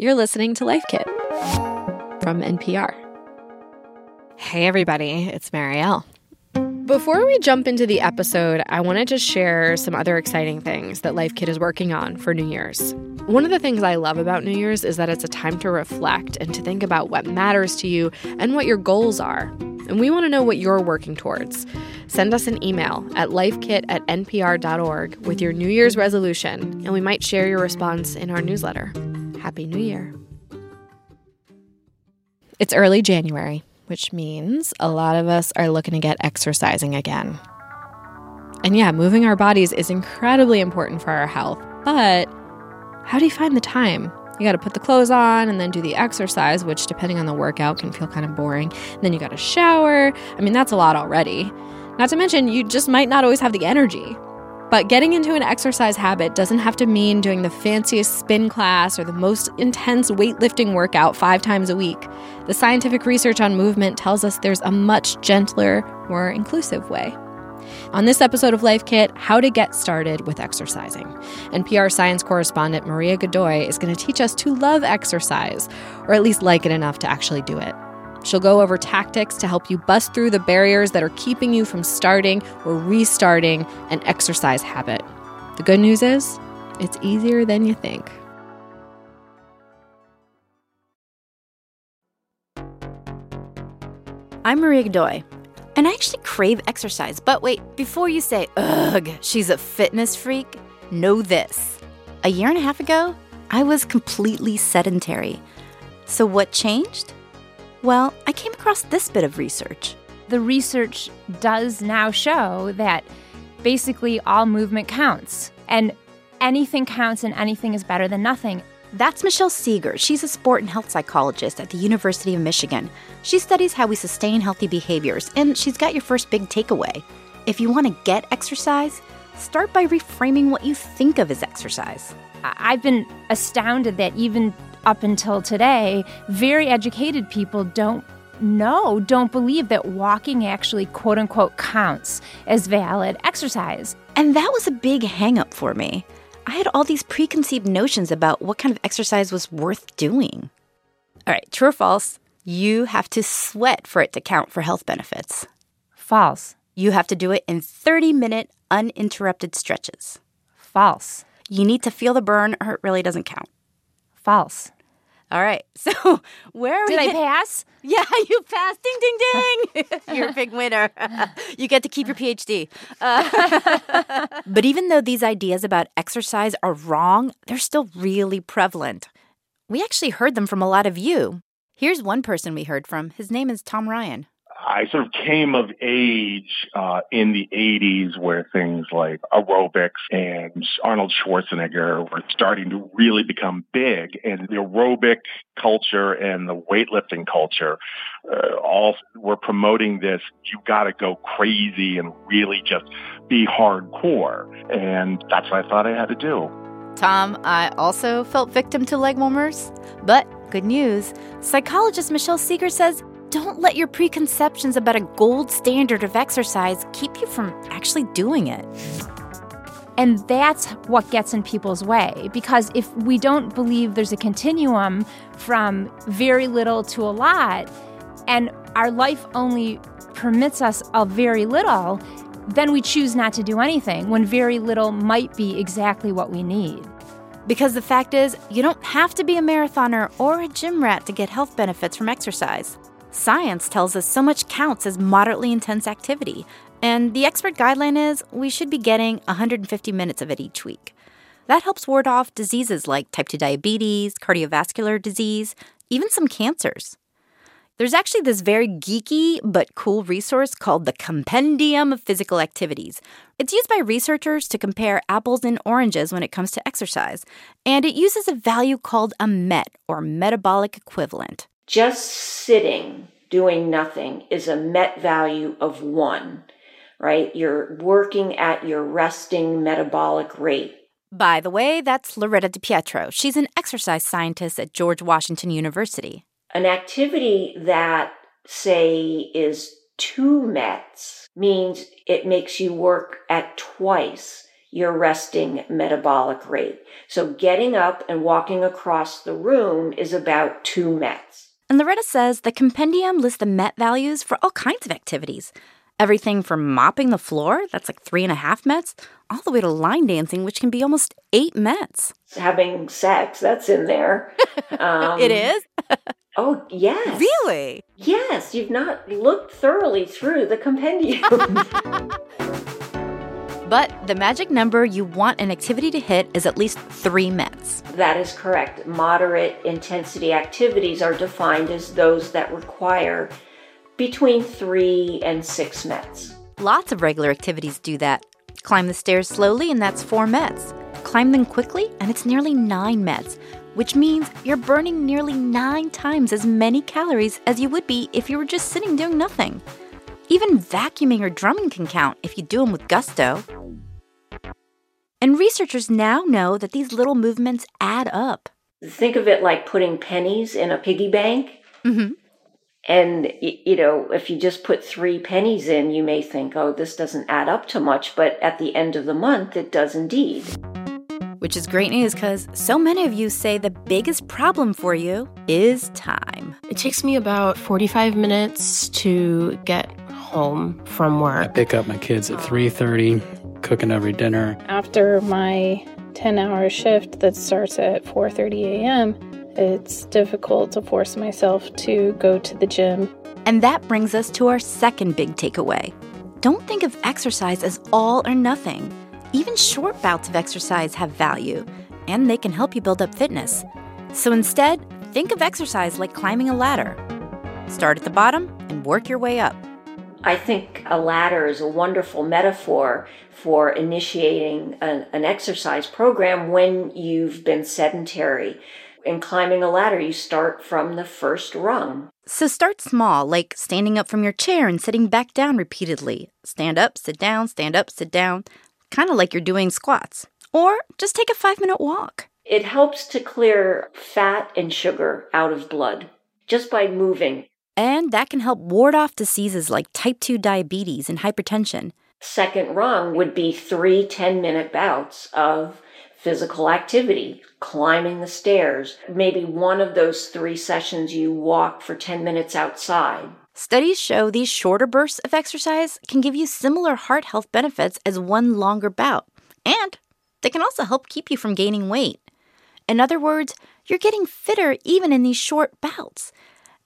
You're listening to Life Kit from NPR. Hey, everybody, it's Marielle. Before we jump into the episode, I wanted to share some other exciting things that Life Kit is working on for New Year's. One of the things I love about New Year's is that it's a time to reflect and to think about what matters to you and what your goals are. And we want to know what you're working towards. Send us an email at lifekit at npr.org with your New Year's resolution, and we might share your response in our newsletter. Happy New Year. It's early January, which means a lot of us are looking to get exercising again. And yeah, moving our bodies is incredibly important for our health, but how do you find the time? You got to put the clothes on and then do the exercise, which, depending on the workout, can feel kind of boring. And then you got to shower. I mean, that's a lot already. Not to mention, you just might not always have the energy. But getting into an exercise habit doesn't have to mean doing the fanciest spin class or the most intense weightlifting workout five times a week. The scientific research on movement tells us there's a much gentler, more inclusive way. On this episode of Life Kit, how to get started with exercising. NPR science correspondent Maria Godoy is going to teach us to love exercise, or at least like it enough to actually do it. She'll go over tactics to help you bust through the barriers that are keeping you from starting or restarting an exercise habit. The good news is, it's easier than you think. I'm Maria Godoy, and I actually crave exercise. But wait, before you say, ugh, she's a fitness freak, know this. A year and a half ago, I was completely sedentary. So what changed? Well, I came across this bit of research. The research does now show that basically all movement counts, and anything counts and anything is better than nothing. That's Michelle Segar. She's a sport and health psychologist at the University of Michigan. She studies how we sustain healthy behaviors, and she's got your first big takeaway. If you want to get exercise, start by reframing what you think of as exercise. I've been astounded that even up until today, very educated people don't know, don't believe that walking actually quote unquote counts as valid exercise. And that was a big hangup for me. I had all these preconceived notions about what kind of exercise was worth doing. All right, true or false? You have to sweat for it to count for health benefits. False. You have to do it in 30 minute uninterrupted stretches. False. You need to feel the burn or it really doesn't count. False. All right. So where Did we I pass? Yeah, you passed. Ding, ding, ding. You're a big winner. you get to keep your PhD. Uh, but even though these ideas about exercise are wrong, they're still really prevalent. We actually heard them from a lot of you. Here's one person we heard from. His name is Tom Ryan. I sort of came of age uh, in the 80s where things like aerobics and Arnold Schwarzenegger were starting to really become big. And the aerobic culture and the weightlifting culture uh, all were promoting this you got to go crazy and really just be hardcore. And that's what I thought I had to do. Tom, I also felt victim to leg warmers. But good news psychologist Michelle Segar says don't let your preconceptions about a gold standard of exercise keep you from actually doing it. And that's what gets in people's way. Because if we don't believe there's a continuum from very little to a lot, and our life only permits us a very little, then we choose not to do anything when very little might be exactly what we need. Because the fact is, you don't have to be a marathoner or a gym rat to get health benefits from exercise. Science tells us so much counts as moderately intense activity, and the expert guideline is we should be getting 150 minutes of it each week. That helps ward off diseases like type 2 diabetes, cardiovascular disease, even some cancers. There's actually this very geeky but cool resource called the Compendium of Physical Activities. It's used by researchers to compare apples and oranges when it comes to exercise, and it uses a value called a MET, or metabolic equivalent. Just sitting, doing nothing, is a MET value of one, right? You're working at your resting metabolic rate. By the way, that's Loretta DiPietro. She's an exercise scientist at George Washington University. An activity that, say, is two METs means it makes you work at twice your resting metabolic rate. So getting up and walking across the room is about two METs. And Loretta says the compendium lists the MET values for all kinds of activities. Everything from mopping the floor, that's like three and a half METs, all the way to line dancing, which can be almost eight METs. Having sex, that's in there. Um, it is? oh, yes. Really? Yes, you've not looked thoroughly through the compendium. But the magic number you want an activity to hit is at least three METs. That is correct. Moderate intensity activities are defined as those that require between three and six METs. Lots of regular activities do that. Climb the stairs slowly, and that's four METs. Climb them quickly, and it's nearly nine METs, which means you're burning nearly nine times as many calories as you would be if you were just sitting doing nothing. Even vacuuming or drumming can count if you do them with gusto. And researchers now know that these little movements add up. Think of it like putting pennies in a piggy bank. Mm-hmm. And, you know, if you just put three pennies in, you may think, oh, this doesn't add up to much. But at the end of the month, it does indeed. Which is great news because so many of you say the biggest problem for you is time. It takes me about 45 minutes to get home from work. I pick up my kids at 3:30, cooking every dinner. After my 10-hour shift that starts at 4:30 a.m., it's difficult to force myself to go to the gym. And that brings us to our second big takeaway. Don't think of exercise as all or nothing. Even short bouts of exercise have value, and they can help you build up fitness. So instead, think of exercise like climbing a ladder. Start at the bottom and work your way up. I think a ladder is a wonderful metaphor for initiating an, an, exercise program when you've been sedentary. In climbing a ladder, you start from the first rung. So start small, like standing up from your chair and sitting back down repeatedly. Stand up, sit down, stand up, sit down, kind of like you're doing squats. Or just take a five minute walk. It helps to clear fat and sugar out of blood just by moving and that can help ward off diseases like type 2 diabetes and hypertension. Second rung would be three 10 minute bouts of physical activity, climbing the stairs. Maybe one of those three sessions you walk for 10 minutes outside. Studies show these shorter bursts of exercise can give you similar heart health benefits as one longer bout, and they can also help keep you from gaining weight. In other words, you're getting fitter even in these short bouts.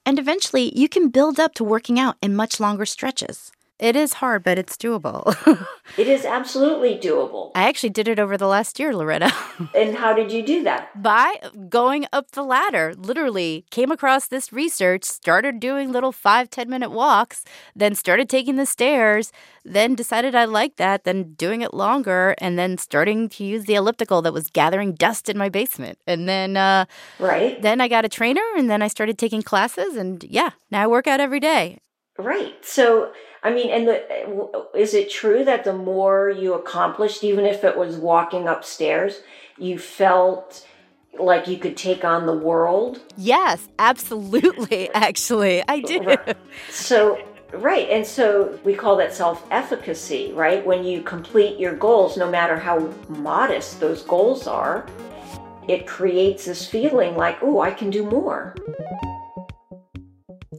And eventually, you can build up to working out in much longer stretches. It is hard, but it's doable. it is absolutely doable. I actually did it over the last year, Loretta. and how did you do that? By going up the ladder. Literally came across this research, started doing little five, 10 minute walks, then started taking the stairs, then decided I liked that, then doing it longer, and then starting to use the elliptical that was gathering dust in my basement. And then, uh, right. Then I got a trainer, and then I started taking classes, and yeah, now I work out every day. Right. So, I mean, and the, is it true that the more you accomplished, even if it was walking upstairs, you felt like you could take on the world? Yes, absolutely. Actually, I do. So, right. And so we call that self efficacy, right? When you complete your goals, no matter how modest those goals are, it creates this feeling like, oh, I can do more.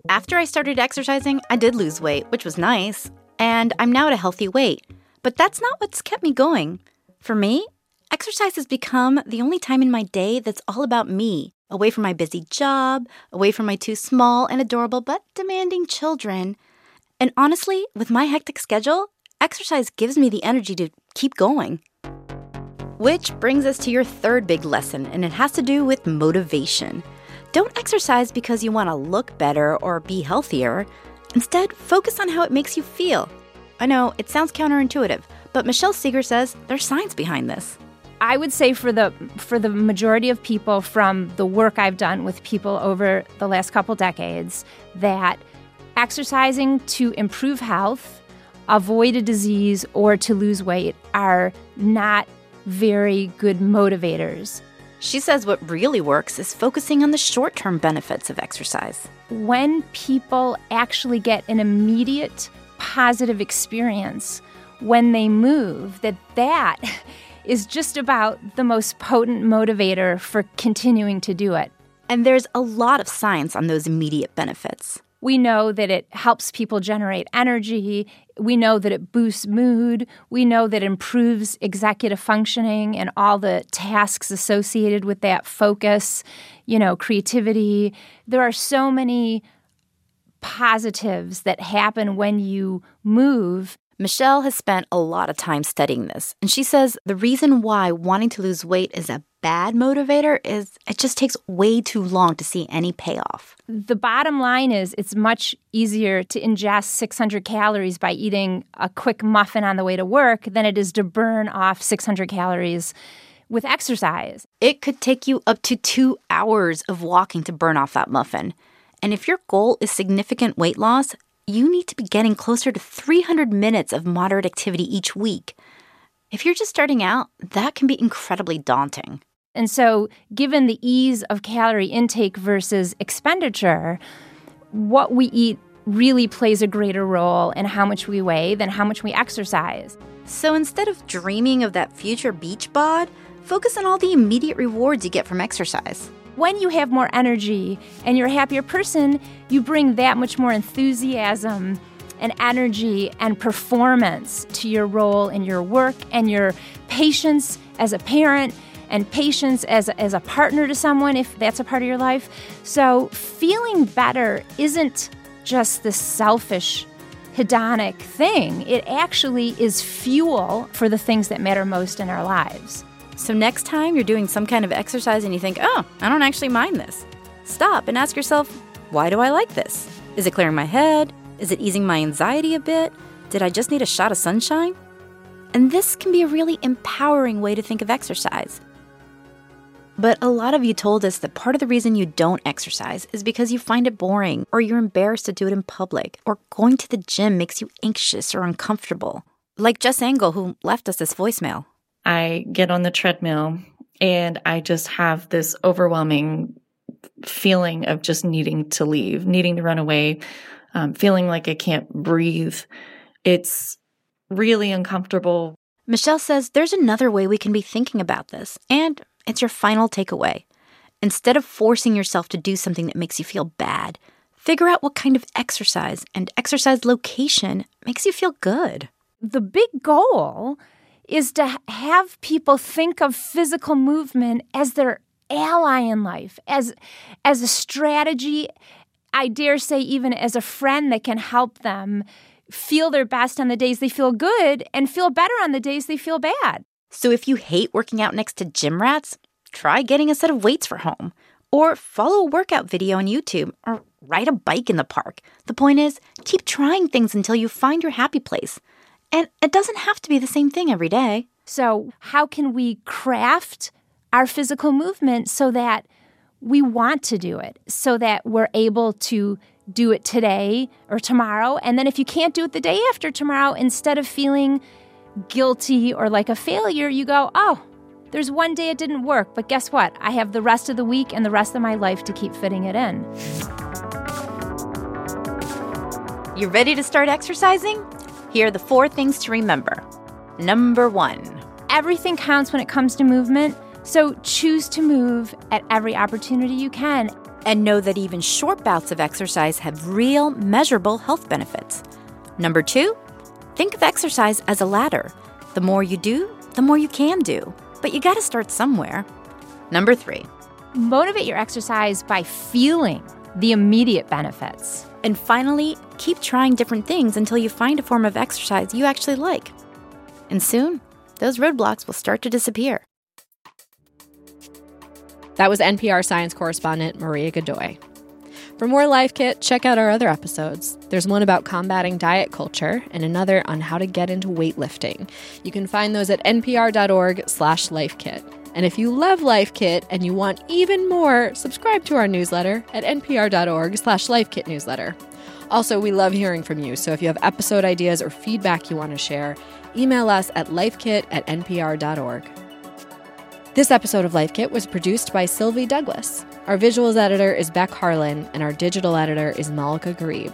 After I started exercising, I did lose weight, which was nice, and I'm now at a healthy weight. But that's not what's kept me going. For me, exercise has become the only time in my day that's all about me, away from my busy job, away from my two small and adorable but demanding children. And honestly, with my hectic schedule, exercise gives me the energy to keep going. Which brings us to your third big lesson, and it has to do with motivation. Don't exercise because you want to look better or be healthier. Instead, focus on how it makes you feel. I know it sounds counterintuitive, but Michelle Segar says there's science behind this. I would say for the for the majority of people from the work I've done with people over the last couple decades that exercising to improve health, avoid a disease or to lose weight are not very good motivators. She says what really works is focusing on the short term benefits of exercise. When people actually get an immediate positive experience when they move, that that is just about the most potent motivator for continuing to do it. And there's a lot of science on those immediate benefits. We know that it helps people generate energy. We know that it boosts mood. We know that it improves executive functioning and all the tasks associated with that focus, you know, creativity. There are so many positives that happen when you move Michelle has spent a lot of time studying this, and she says the reason why wanting to lose weight is a bad motivator is it just takes way too long to see any payoff. The bottom line is it's much easier to ingest 600 calories by eating a quick muffin on the way to work than it is to burn off 600 calories with exercise. It could take you up to two hours of walking to burn off that muffin. And if your goal is significant weight loss, you need to be getting closer to 300 minutes of moderate activity each week. If you're just starting out, that can be incredibly daunting. And so, given the ease of calorie intake versus expenditure, what we eat really plays a greater role in how much we weigh than how much we exercise. So, instead of dreaming of that future beach bod, focus on all the immediate rewards you get from exercise when you have more energy and you're a happier person, you bring that much more enthusiasm and energy and performance to your role in your work and your patience as a parent and patience as as a partner to someone if that's a part of your life. So, feeling better isn't just this selfish hedonic thing. It actually is fuel for the things that matter most in our lives. So, next time you're doing some kind of exercise and you think, oh, I don't actually mind this, stop and ask yourself, why do I like this? Is it clearing my head? Is it easing my anxiety a bit? Did I just need a shot of sunshine? And this can be a really empowering way to think of exercise. But a lot of you told us that part of the reason you don't exercise is because you find it boring, or you're embarrassed to do it in public, or going to the gym makes you anxious or uncomfortable. Like Jess Angle, who left us this voicemail. I get on the treadmill and I just have this overwhelming feeling of just needing to leave, needing to run away, um, feeling like I can't breathe. It's really uncomfortable. Michelle says there's another way we can be thinking about this, and it's your final takeaway. Instead of forcing yourself to do something that makes you feel bad, figure out what kind of exercise and exercise location makes you feel good. The big goal is to have people think of physical movement as their ally in life, as as a strategy, I dare say even as a friend that can help them feel their best on the days they feel good and feel better on the days they feel bad. So if you hate working out next to gym rats, try getting a set of weights for home or follow a workout video on YouTube or ride a bike in the park. The point is, keep trying things until you find your happy place. And it doesn't have to be the same thing every day. So, how can we craft our physical movement so that we want to do it, so that we're able to do it today or tomorrow? And then, if you can't do it the day after tomorrow, instead of feeling guilty or like a failure, you go, oh, there's one day it didn't work, but guess what? I have the rest of the week and the rest of my life to keep fitting it in. You ready to start exercising? Here are the four things to remember. Number one everything counts when it comes to movement, so choose to move at every opportunity you can. And know that even short bouts of exercise have real, measurable health benefits. Number two, think of exercise as a ladder. The more you do, the more you can do. But you gotta start somewhere. Number three, motivate your exercise by feeling the immediate benefits. And finally, keep trying different things until you find a form of exercise you actually like. And soon, those roadblocks will start to disappear. That was NPR science correspondent Maria Godoy. For more Life Kit, check out our other episodes. There's one about combating diet culture and another on how to get into weightlifting. You can find those at npr.org slash lifekit. And if you love Life Kit and you want even more, subscribe to our newsletter at npr.org slash lifekitnewsletter. Also, we love hearing from you, so if you have episode ideas or feedback you want to share, email us at lifekit at npr.org. This episode of Life Kit was produced by Sylvie Douglas. Our visuals editor is Beck Harlan, and our digital editor is Malika Gharib.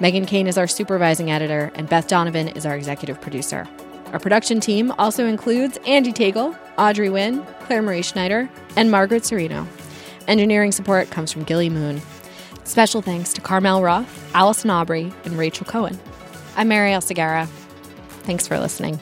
Megan Kane is our supervising editor, and Beth Donovan is our executive producer. Our production team also includes Andy Tagle, Audrey Nguyen, Claire Marie Schneider, and Margaret Cirino. Engineering support comes from Gilly Moon. Special thanks to Carmel Wroth, Allison Aubrey, and Rachel Cohen. I'm Marielle Segarra. Thanks for listening.